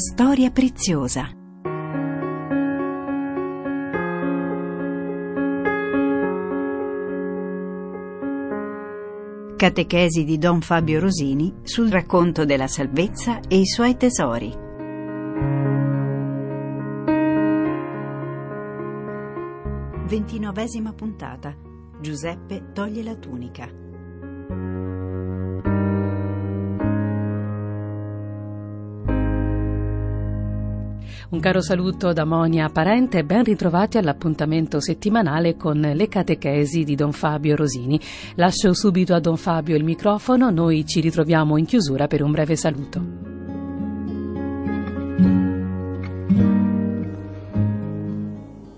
storia preziosa. Catechesi di Don Fabio Rosini sul racconto della salvezza e i suoi tesori. Ventinovesima puntata. Giuseppe toglie la tunica. Un caro saluto da Monia Parente e ben ritrovati all'appuntamento settimanale con le catechesi di Don Fabio Rosini. Lascio subito a Don Fabio il microfono, noi ci ritroviamo in chiusura per un breve saluto.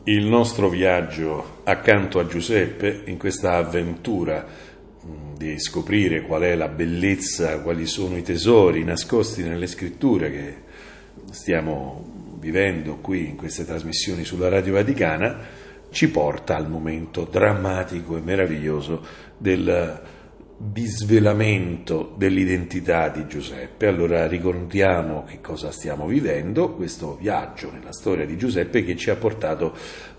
Il nostro viaggio accanto a Giuseppe in questa avventura mm, di scoprire qual è la bellezza, quali sono i tesori nascosti nelle scritture che stiamo vivendo qui in queste trasmissioni sulla Radio Vaticana, ci porta al momento drammatico e meraviglioso del disvelamento dell'identità di Giuseppe. Allora ricordiamo che cosa stiamo vivendo, questo viaggio nella storia di Giuseppe che ci ha portato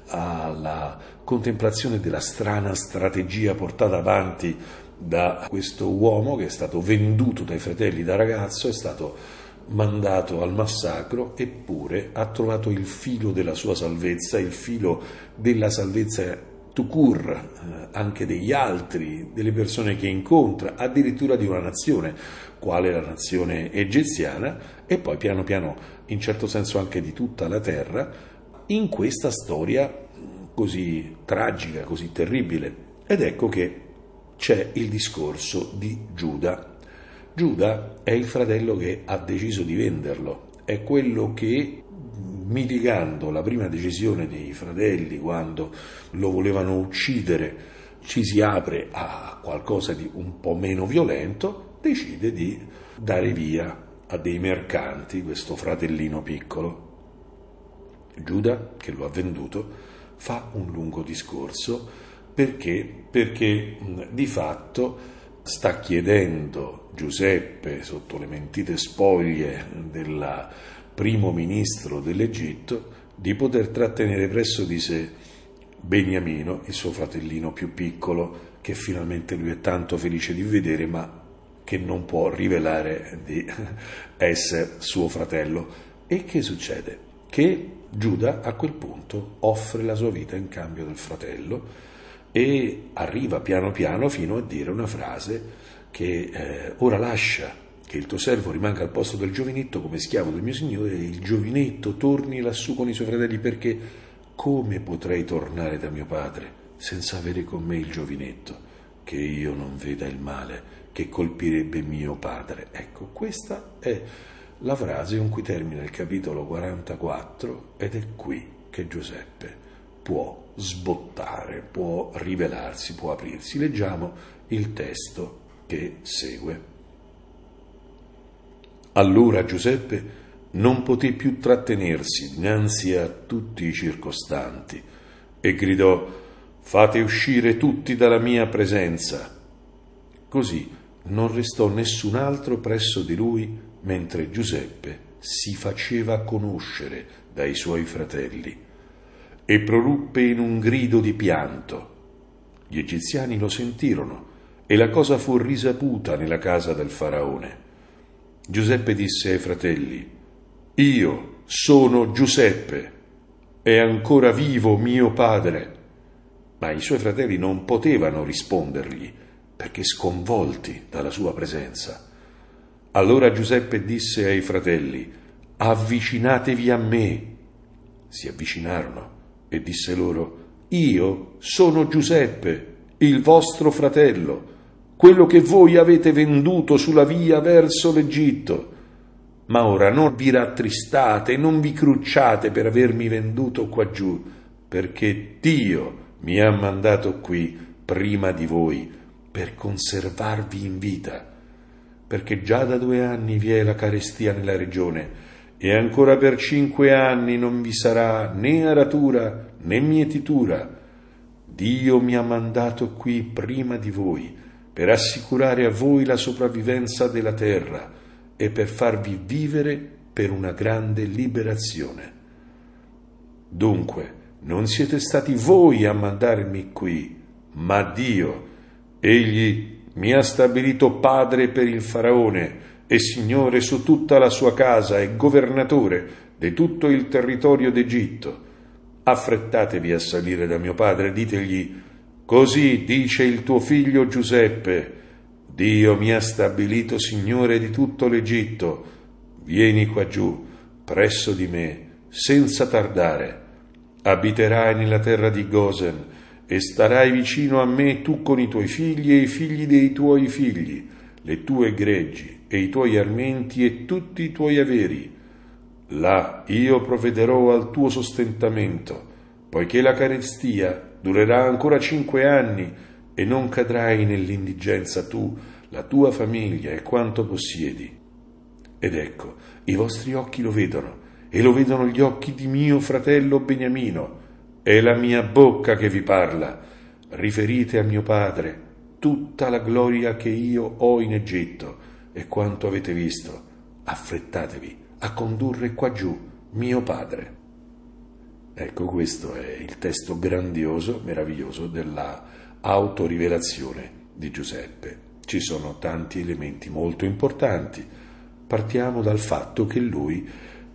alla contemplazione della strana strategia portata avanti da questo uomo che è stato venduto dai fratelli da ragazzo, è stato mandato al massacro, eppure ha trovato il filo della sua salvezza, il filo della salvezza Tukur, eh, anche degli altri, delle persone che incontra, addirittura di una nazione, quale la nazione egiziana, e poi piano piano, in certo senso anche di tutta la terra, in questa storia così tragica, così terribile. Ed ecco che c'è il discorso di Giuda Giuda è il fratello che ha deciso di venderlo, è quello che mitigando la prima decisione dei fratelli quando lo volevano uccidere, ci si apre a qualcosa di un po' meno violento, decide di dare via a dei mercanti questo fratellino piccolo. Giuda, che lo ha venduto, fa un lungo discorso perché, perché di fatto sta chiedendo Giuseppe sotto le mentite spoglie del primo ministro dell'Egitto di poter trattenere presso di sé Beniamino, il suo fratellino più piccolo, che finalmente lui è tanto felice di vedere, ma che non può rivelare di essere suo fratello. E che succede? Che Giuda a quel punto offre la sua vita in cambio del fratello e arriva piano piano fino a dire una frase che eh, ora lascia che il tuo servo rimanga al posto del giovinetto come schiavo del mio signore e il giovinetto torni lassù con i suoi fratelli perché come potrei tornare da mio padre senza avere con me il giovinetto che io non veda il male che colpirebbe mio padre? Ecco questa è la frase con cui termina il capitolo 44 ed è qui che Giuseppe può sbottare, può rivelarsi, può aprirsi. Leggiamo il testo che segue. Allora Giuseppe non poté più trattenersi dinanzi a tutti i circostanti e gridò Fate uscire tutti dalla mia presenza. Così non restò nessun altro presso di lui mentre Giuseppe si faceva conoscere dai suoi fratelli e proruppe in un grido di pianto. Gli egiziani lo sentirono e la cosa fu risaputa nella casa del faraone. Giuseppe disse ai fratelli, Io sono Giuseppe, è ancora vivo mio padre. Ma i suoi fratelli non potevano rispondergli, perché sconvolti dalla sua presenza. Allora Giuseppe disse ai fratelli, Avvicinatevi a me. Si avvicinarono e disse loro, Io sono Giuseppe, il vostro fratello, quello che voi avete venduto sulla via verso l'Egitto. Ma ora non vi rattristate, non vi crucciate per avermi venduto qua giù, perché Dio mi ha mandato qui prima di voi per conservarvi in vita, perché già da due anni vi è la carestia nella regione e ancora per cinque anni non vi sarà né aratura né mietitura. Dio mi ha mandato qui prima di voi per assicurare a voi la sopravvivenza della terra e per farvi vivere per una grande liberazione. Dunque, non siete stati voi a mandarmi qui, ma Dio. Egli mi ha stabilito padre per il faraone e signore su tutta la sua casa e governatore di tutto il territorio d'Egitto. Affrettatevi a salire da mio padre, ditegli, così dice il tuo figlio Giuseppe, Dio mi ha stabilito signore di tutto l'Egitto, vieni qua giù, presso di me, senza tardare. Abiterai nella terra di Gosen e starai vicino a me tu con i tuoi figli e i figli dei tuoi figli, le tue greggi e i tuoi armenti e tutti i tuoi averi. Là io provvederò al tuo sostentamento, poiché la carestia durerà ancora cinque anni e non cadrai nell'indigenza tu, la tua famiglia e quanto possiedi. Ed ecco, i vostri occhi lo vedono, e lo vedono gli occhi di mio fratello Beniamino. È la mia bocca che vi parla. Riferite a mio padre tutta la gloria che io ho in Egitto e quanto avete visto. Affrettatevi a condurre qua giù mio padre. Ecco, questo è il testo grandioso, meraviglioso della autorivelazione di Giuseppe. Ci sono tanti elementi molto importanti partiamo dal fatto che lui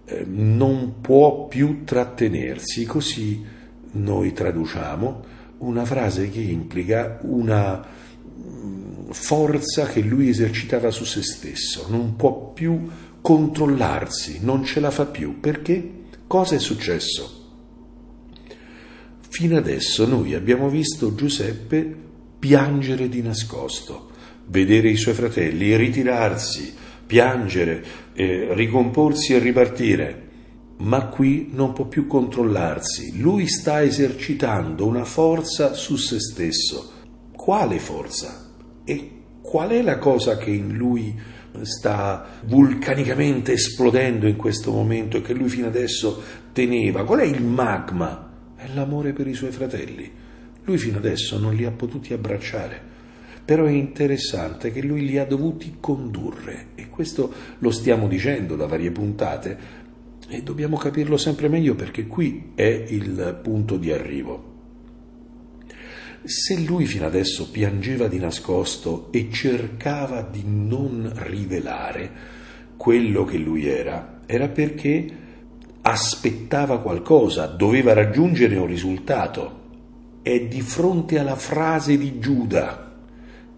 eh, non può più trattenersi, così noi traduciamo una frase che implica una forza che lui esercitava su se stesso, non può più controllarsi, non ce la fa più. Perché? Cosa è successo? Fino adesso noi abbiamo visto Giuseppe piangere di nascosto, vedere i suoi fratelli ritirarsi, piangere, eh, ricomporsi e ripartire. Ma qui non può più controllarsi, lui sta esercitando una forza su se stesso. Quale forza? E qual è la cosa che in lui sta vulcanicamente esplodendo in questo momento e che lui fino adesso teneva? Qual è il magma? È l'amore per i suoi fratelli. Lui fino adesso non li ha potuti abbracciare però è interessante che lui li ha dovuti condurre e questo lo stiamo dicendo da varie puntate e dobbiamo capirlo sempre meglio perché qui è il punto di arrivo. Se lui fino adesso piangeva di nascosto e cercava di non rivelare quello che lui era, era perché aspettava qualcosa, doveva raggiungere un risultato. È di fronte alla frase di Giuda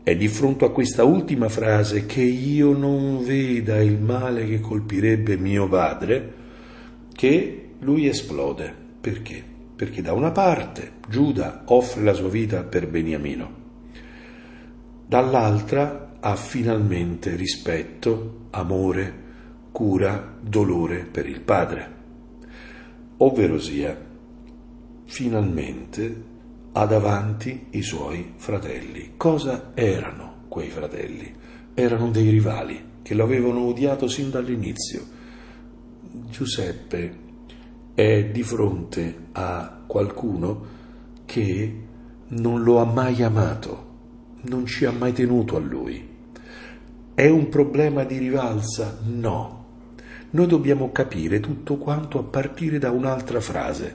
è di fronte a questa ultima frase che io non veda il male che colpirebbe mio padre che lui esplode. Perché? Perché da una parte Giuda offre la sua vita per Beniamino, dall'altra ha finalmente rispetto, amore, cura, dolore per il padre. Ovvero sia, finalmente ha davanti i suoi fratelli. Cosa erano quei fratelli? Erano dei rivali che lo avevano odiato sin dall'inizio. Giuseppe è di fronte a qualcuno che non lo ha mai amato, non ci ha mai tenuto a lui. È un problema di rivalsa? No. Noi dobbiamo capire tutto quanto a partire da un'altra frase.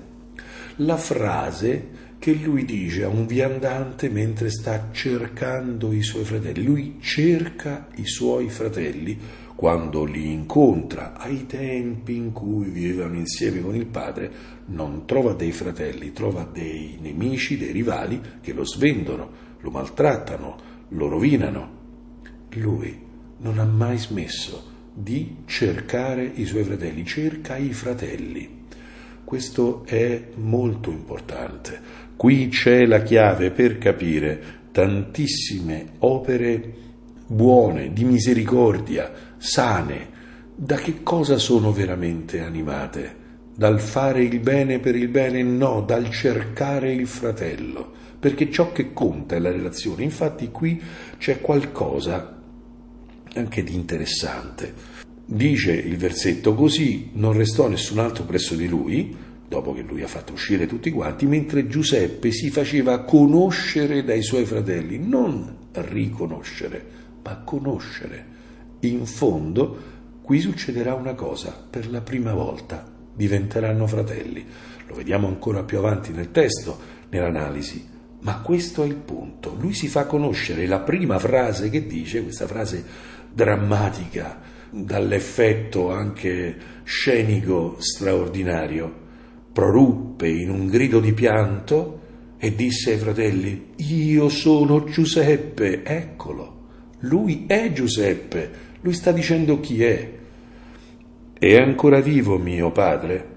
La frase che lui dice a un viandante mentre sta cercando i suoi fratelli. Lui cerca i suoi fratelli quando li incontra ai tempi in cui vivevano insieme con il padre, non trova dei fratelli, trova dei nemici, dei rivali che lo svendono, lo maltrattano, lo rovinano. Lui non ha mai smesso di cercare i suoi fratelli, cerca i fratelli. Questo è molto importante. Qui c'è la chiave per capire tantissime opere buone, di misericordia, sane, da che cosa sono veramente animate? Dal fare il bene per il bene? No, dal cercare il fratello, perché ciò che conta è la relazione. Infatti qui c'è qualcosa anche di interessante. Dice il versetto così, non restò nessun altro presso di lui, dopo che lui ha fatto uscire tutti quanti, mentre Giuseppe si faceva conoscere dai suoi fratelli, non riconoscere, ma conoscere. In fondo qui succederà una cosa, per la prima volta diventeranno fratelli. Lo vediamo ancora più avanti nel testo, nell'analisi. Ma questo è il punto. Lui si fa conoscere la prima frase che dice, questa frase drammatica, dall'effetto anche scenico straordinario, proruppe in un grido di pianto e disse ai fratelli, io sono Giuseppe, eccolo, lui è Giuseppe, lui sta dicendo chi è. È ancora vivo mio padre?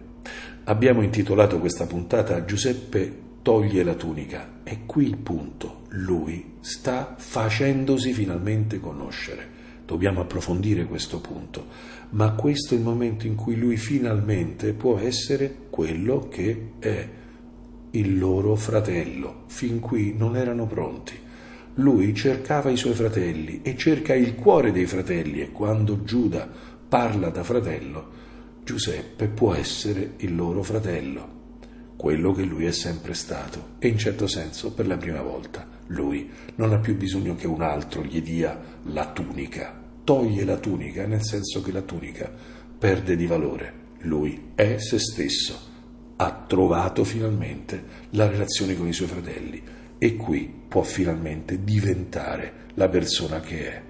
Abbiamo intitolato questa puntata Giuseppe toglie la tunica. È qui il punto. Lui sta facendosi finalmente conoscere. Dobbiamo approfondire questo punto. Ma questo è il momento in cui lui finalmente può essere quello che è il loro fratello. Fin qui non erano pronti. Lui cercava i suoi fratelli e cerca il cuore dei fratelli e quando Giuda parla da fratello, Giuseppe può essere il loro fratello quello che lui è sempre stato e in certo senso per la prima volta lui non ha più bisogno che un altro gli dia la tunica, toglie la tunica nel senso che la tunica perde di valore, lui è se stesso, ha trovato finalmente la relazione con i suoi fratelli e qui può finalmente diventare la persona che è.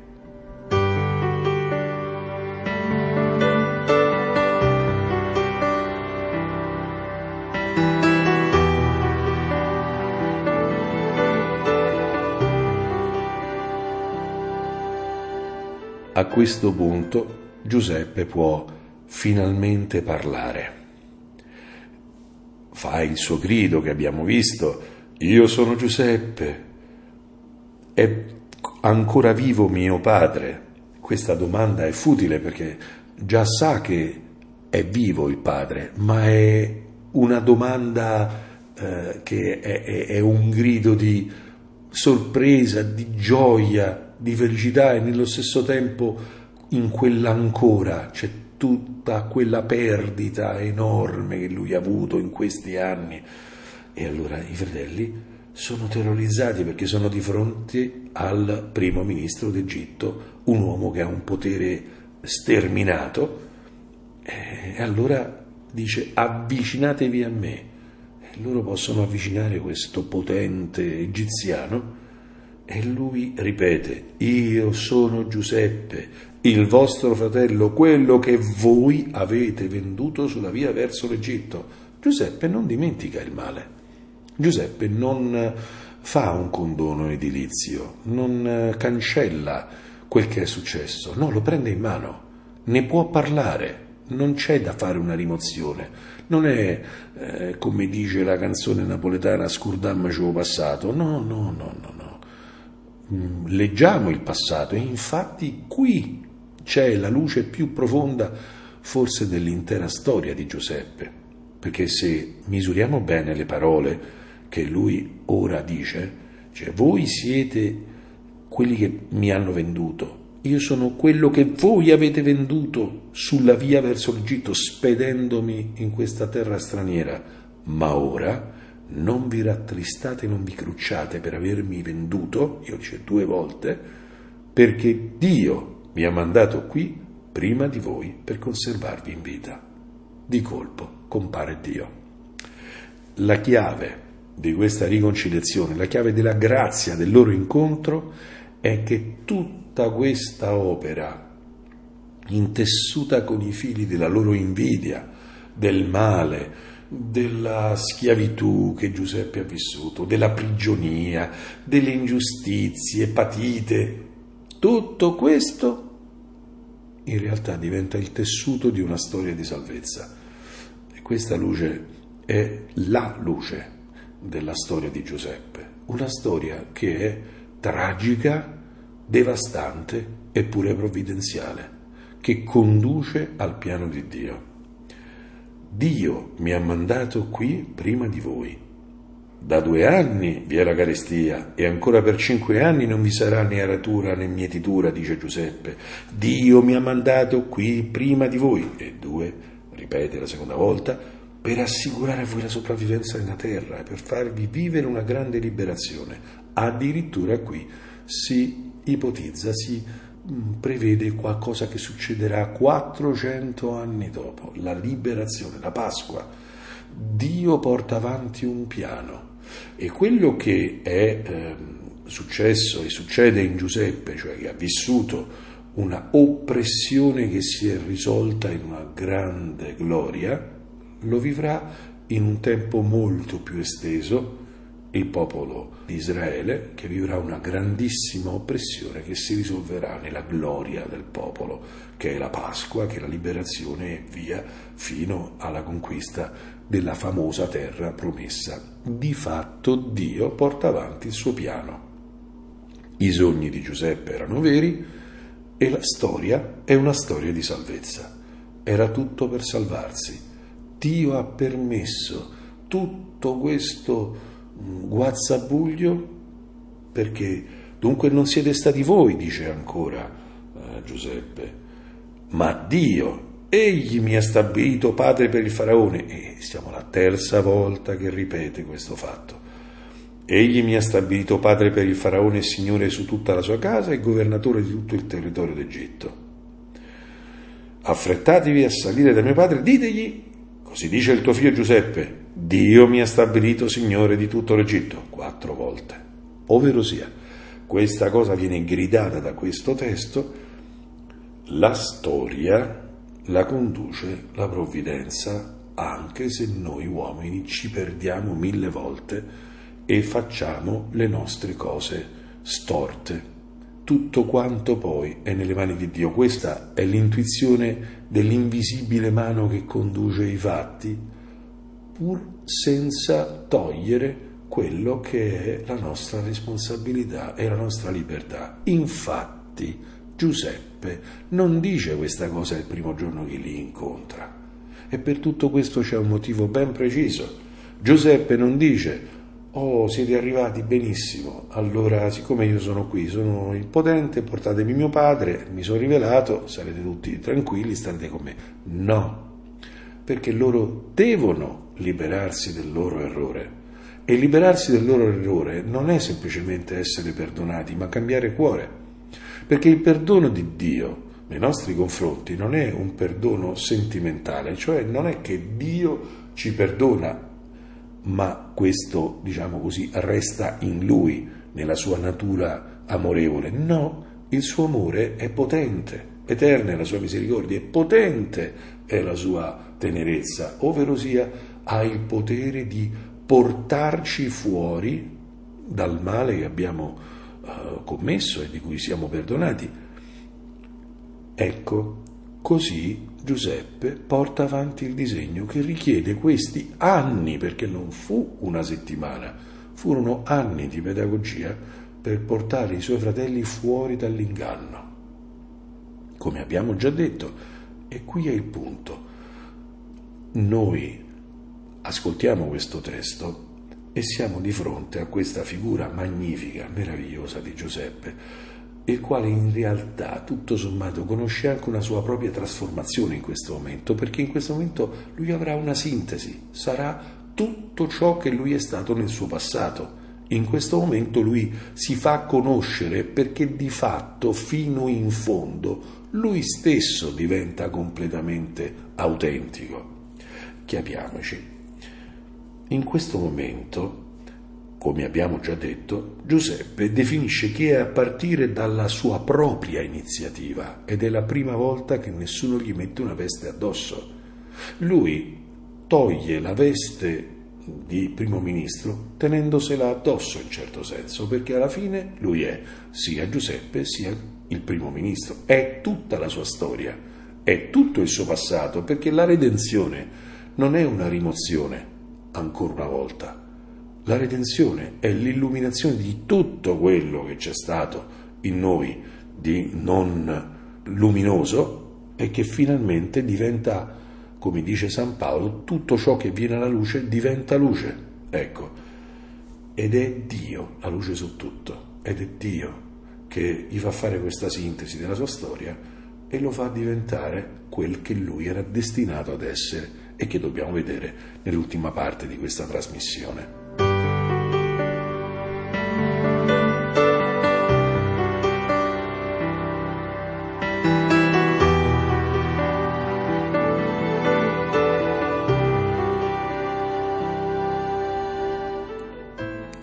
A questo punto Giuseppe può finalmente parlare. Fa il suo grido che abbiamo visto, io sono Giuseppe, è ancora vivo mio padre? Questa domanda è futile perché già sa che è vivo il padre, ma è una domanda eh, che è, è, è un grido di sorpresa, di gioia, di felicità e nello stesso tempo in quell'ancora c'è tutta quella perdita enorme che lui ha avuto in questi anni. E allora i fratelli sono terrorizzati perché sono di fronte al primo ministro d'Egitto, un uomo che ha un potere sterminato, e allora dice avvicinatevi a me. E loro possono avvicinare questo potente egiziano e lui ripete, io sono Giuseppe, il vostro fratello, quello che voi avete venduto sulla via verso l'Egitto. Giuseppe non dimentica il male. Giuseppe non fa un condono edilizio, non cancella quel che è successo, no, lo prende in mano, ne può parlare, non c'è da fare una rimozione, non è eh, come dice la canzone napoletana Scurdammaci passato, no, no, no, no, no. Mm, leggiamo il passato e infatti qui c'è la luce più profonda forse dell'intera storia di Giuseppe, perché se misuriamo bene le parole che lui ora dice, cioè voi siete quelli che mi hanno venduto, io sono quello che voi avete venduto sulla via verso l'Egitto spedendomi in questa terra straniera, ma ora non vi rattristate, non vi crucciate per avermi venduto, io dice due volte, perché Dio mi ha mandato qui prima di voi per conservarvi in vita. Di colpo compare Dio. La chiave di questa riconciliazione, la chiave della grazia del loro incontro è che tutta questa opera, intessuta con i fili della loro invidia, del male, della schiavitù che Giuseppe ha vissuto, della prigionia, delle ingiustizie patite. Tutto questo in realtà diventa il tessuto di una storia di salvezza. E questa luce è la luce della storia di Giuseppe, una storia che è tragica, devastante eppure provvidenziale, che conduce al piano di Dio. Dio mi ha mandato qui prima di voi. Da due anni vi è la carestia e ancora per cinque anni non vi sarà né aratura né mietitura, dice Giuseppe. Dio mi ha mandato qui prima di voi. E due, ripete la seconda volta, per assicurare a voi la sopravvivenza nella terra per farvi vivere una grande liberazione. Addirittura qui si ipotizza, si mm, prevede qualcosa che succederà 400 anni dopo, la liberazione, la Pasqua. Dio porta avanti un piano e quello che è eh, successo e succede in Giuseppe, cioè che ha vissuto una oppressione che si è risolta in una grande gloria, lo vivrà in un tempo molto più esteso il popolo di Israele che vivrà una grandissima oppressione che si risolverà nella gloria del popolo, che è la Pasqua, che è la liberazione e via fino alla conquista della famosa terra promessa. Di fatto Dio porta avanti il suo piano. I sogni di Giuseppe erano veri e la storia è una storia di salvezza. Era tutto per salvarsi. Dio ha permesso tutto questo guazzabuglio perché dunque non siete stati voi, dice ancora eh, Giuseppe, ma Dio. Egli mi ha stabilito padre per il faraone e siamo la terza volta che ripete questo fatto. Egli mi ha stabilito padre per il faraone e signore su tutta la sua casa e governatore di tutto il territorio d'Egitto. Affrettatevi a salire da mio padre, ditegli, così dice il tuo figlio Giuseppe, Dio mi ha stabilito Signore di tutto l'Egitto quattro volte. Ovvero sia, questa cosa viene gridata da questo testo, la storia la conduce la provvidenza anche se noi uomini ci perdiamo mille volte e facciamo le nostre cose storte. Tutto quanto poi è nelle mani di Dio. Questa è l'intuizione dell'invisibile mano che conduce i fatti pur senza togliere quello che è la nostra responsabilità e la nostra libertà. Infatti Giuseppe non dice questa cosa il primo giorno che li incontra e per tutto questo c'è un motivo ben preciso. Giuseppe non dice Oh, siete arrivati benissimo, allora siccome io sono qui, sono il potente, portatemi mio padre, mi sono rivelato, sarete tutti tranquilli, starete con me. No, perché loro devono liberarsi del loro errore. E liberarsi del loro errore non è semplicemente essere perdonati, ma cambiare cuore. Perché il perdono di Dio nei nostri confronti non è un perdono sentimentale, cioè non è che Dio ci perdona, ma questo, diciamo così, resta in lui, nella sua natura amorevole. No, il suo amore è potente, eterna è la sua misericordia, è potente è la sua tenerezza, ovvero sia ha il potere di portarci fuori dal male che abbiamo uh, commesso e di cui siamo perdonati. Ecco, così Giuseppe porta avanti il disegno che richiede questi anni, perché non fu una settimana, furono anni di pedagogia per portare i suoi fratelli fuori dall'inganno. Come abbiamo già detto, e qui è il punto. Noi ascoltiamo questo testo e siamo di fronte a questa figura magnifica, meravigliosa di Giuseppe, il quale in realtà, tutto sommato, conosce anche una sua propria trasformazione in questo momento, perché in questo momento lui avrà una sintesi, sarà tutto ciò che lui è stato nel suo passato. In questo momento lui si fa conoscere perché di fatto, fino in fondo, lui stesso diventa completamente autentico. Chiariamoci. In questo momento, come abbiamo già detto, Giuseppe definisce che è a partire dalla sua propria iniziativa ed è la prima volta che nessuno gli mette una veste addosso. Lui toglie la veste di primo ministro tenendosela addosso in certo senso, perché alla fine lui è sia Giuseppe sia il primo ministro, è tutta la sua storia, è tutto il suo passato, perché la redenzione non è una rimozione, ancora una volta. La redenzione è l'illuminazione di tutto quello che c'è stato in noi di non luminoso e che finalmente diventa come dice San Paolo, tutto ciò che viene alla luce diventa luce. Ecco, ed è Dio la luce su tutto, ed è Dio che gli fa fare questa sintesi della sua storia e lo fa diventare quel che lui era destinato ad essere e che dobbiamo vedere nell'ultima parte di questa trasmissione.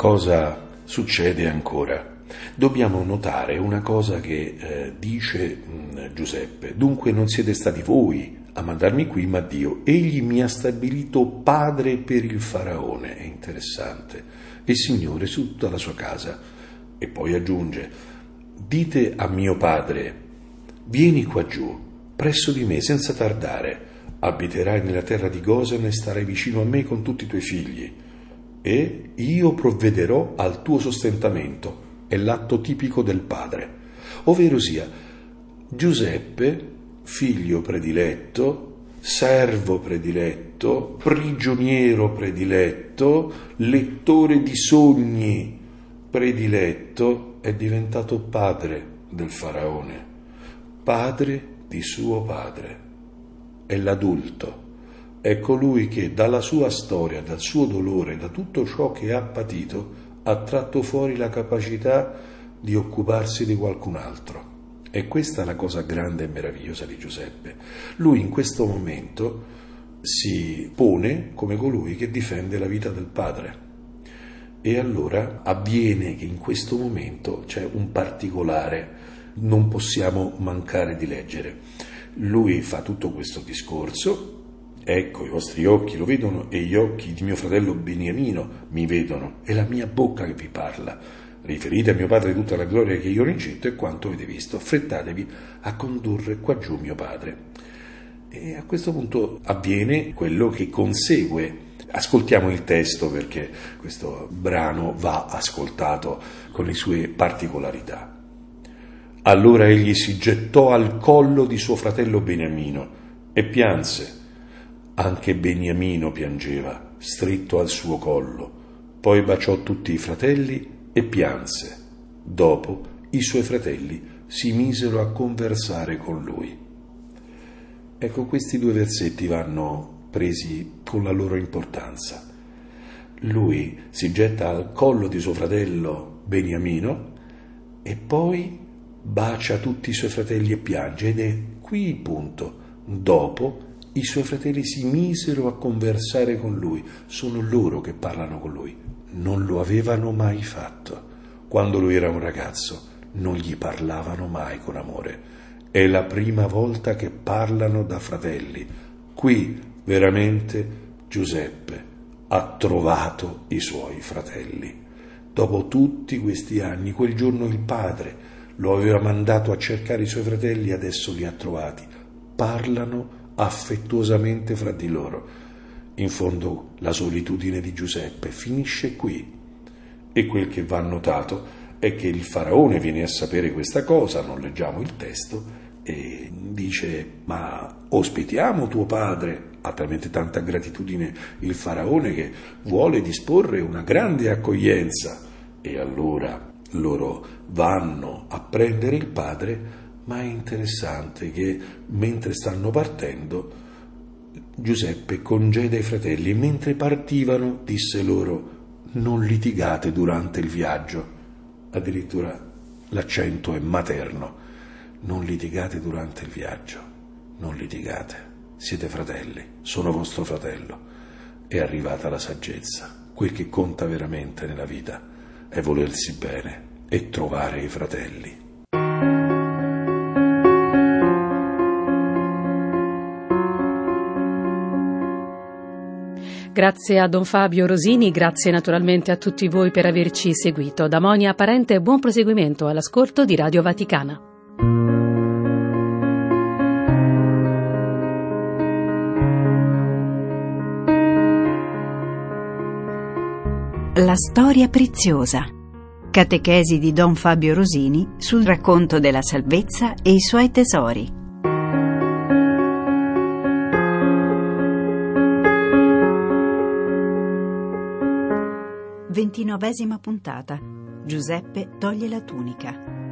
Cosa succede ancora? Dobbiamo notare una cosa che eh, dice mh, mm, Giuseppe. Dunque non siete stati voi a mandarmi qui, ma Dio. Egli mi ha stabilito padre per il faraone. È interessante. E Signore su tutta la sua casa. E poi aggiunge, dite a mio padre, vieni qua giù, presso di me, senza tardare. Abiterai nella terra di Gosen e starai vicino a me con tutti i tuoi figli. E io provvederò al tuo sostentamento è l'atto tipico del padre, ovvero sia Giuseppe, figlio prediletto, servo prediletto, prigioniero prediletto, lettore di sogni prediletto, è diventato padre del faraone, padre di suo padre. È l'adulto, è colui che dalla sua storia, dal suo dolore, da tutto ciò che ha patito, ha tratto fuori la capacità di occuparsi di qualcun altro. E questa è la cosa grande e meravigliosa di Giuseppe. Lui in questo momento si pone come colui che difende la vita del padre. E allora avviene che in questo momento c'è un particolare, non possiamo mancare di leggere. Lui fa tutto questo discorso, Ecco, i vostri occhi lo vedono e gli occhi di mio fratello Beniamino mi vedono, è la mia bocca che vi parla. Riferite a mio padre tutta la gloria che io ho rincetto e quanto avete visto. Affrettatevi a condurre qua giù mio padre. E a questo punto avviene quello che consegue. Ascoltiamo il testo perché questo brano va ascoltato con le sue particolarità. Allora egli si gettò al collo di suo fratello Beniamino e pianse anche Beniamino piangeva, stretto al suo collo. Poi baciò tutti i fratelli e pianse. Dopo i suoi fratelli si misero a conversare con lui. Ecco, questi due versetti vanno presi con la loro importanza. Lui si getta al collo di suo fratello Beniamino e poi bacia tutti i suoi fratelli e piange ed è qui il punto. Dopo i suoi fratelli si misero a conversare con lui, sono loro che parlano con lui. Non lo avevano mai fatto. Quando lui era un ragazzo, non gli parlavano mai con amore. È la prima volta che parlano da fratelli. Qui veramente Giuseppe ha trovato i suoi fratelli. Dopo tutti questi anni, quel giorno il padre lo aveva mandato a cercare i suoi fratelli, adesso li ha trovati. Parlano affettuosamente fra di loro. In fondo la solitudine di Giuseppe finisce qui. E quel che va notato è che il faraone viene a sapere questa cosa, non leggiamo il testo, e dice ma ospitiamo tuo padre, ha talmente tanta gratitudine il faraone che vuole disporre una grande accoglienza e allora loro vanno a prendere il padre ma è interessante che mentre stanno partendo Giuseppe congeda i fratelli e mentre partivano disse loro non litigate durante il viaggio, addirittura l'accento è materno, non litigate durante il viaggio, non litigate, siete fratelli, sono vostro fratello, è arrivata la saggezza, quel che conta veramente nella vita è volersi bene e trovare i fratelli. Grazie a Don Fabio Rosini, grazie naturalmente a tutti voi per averci seguito. Da Monia Parente buon proseguimento all'ascolto di Radio Vaticana. La storia preziosa. Catechesi di Don Fabio Rosini sul racconto della salvezza e i suoi tesori. Ventinovesima puntata. Giuseppe toglie la tunica.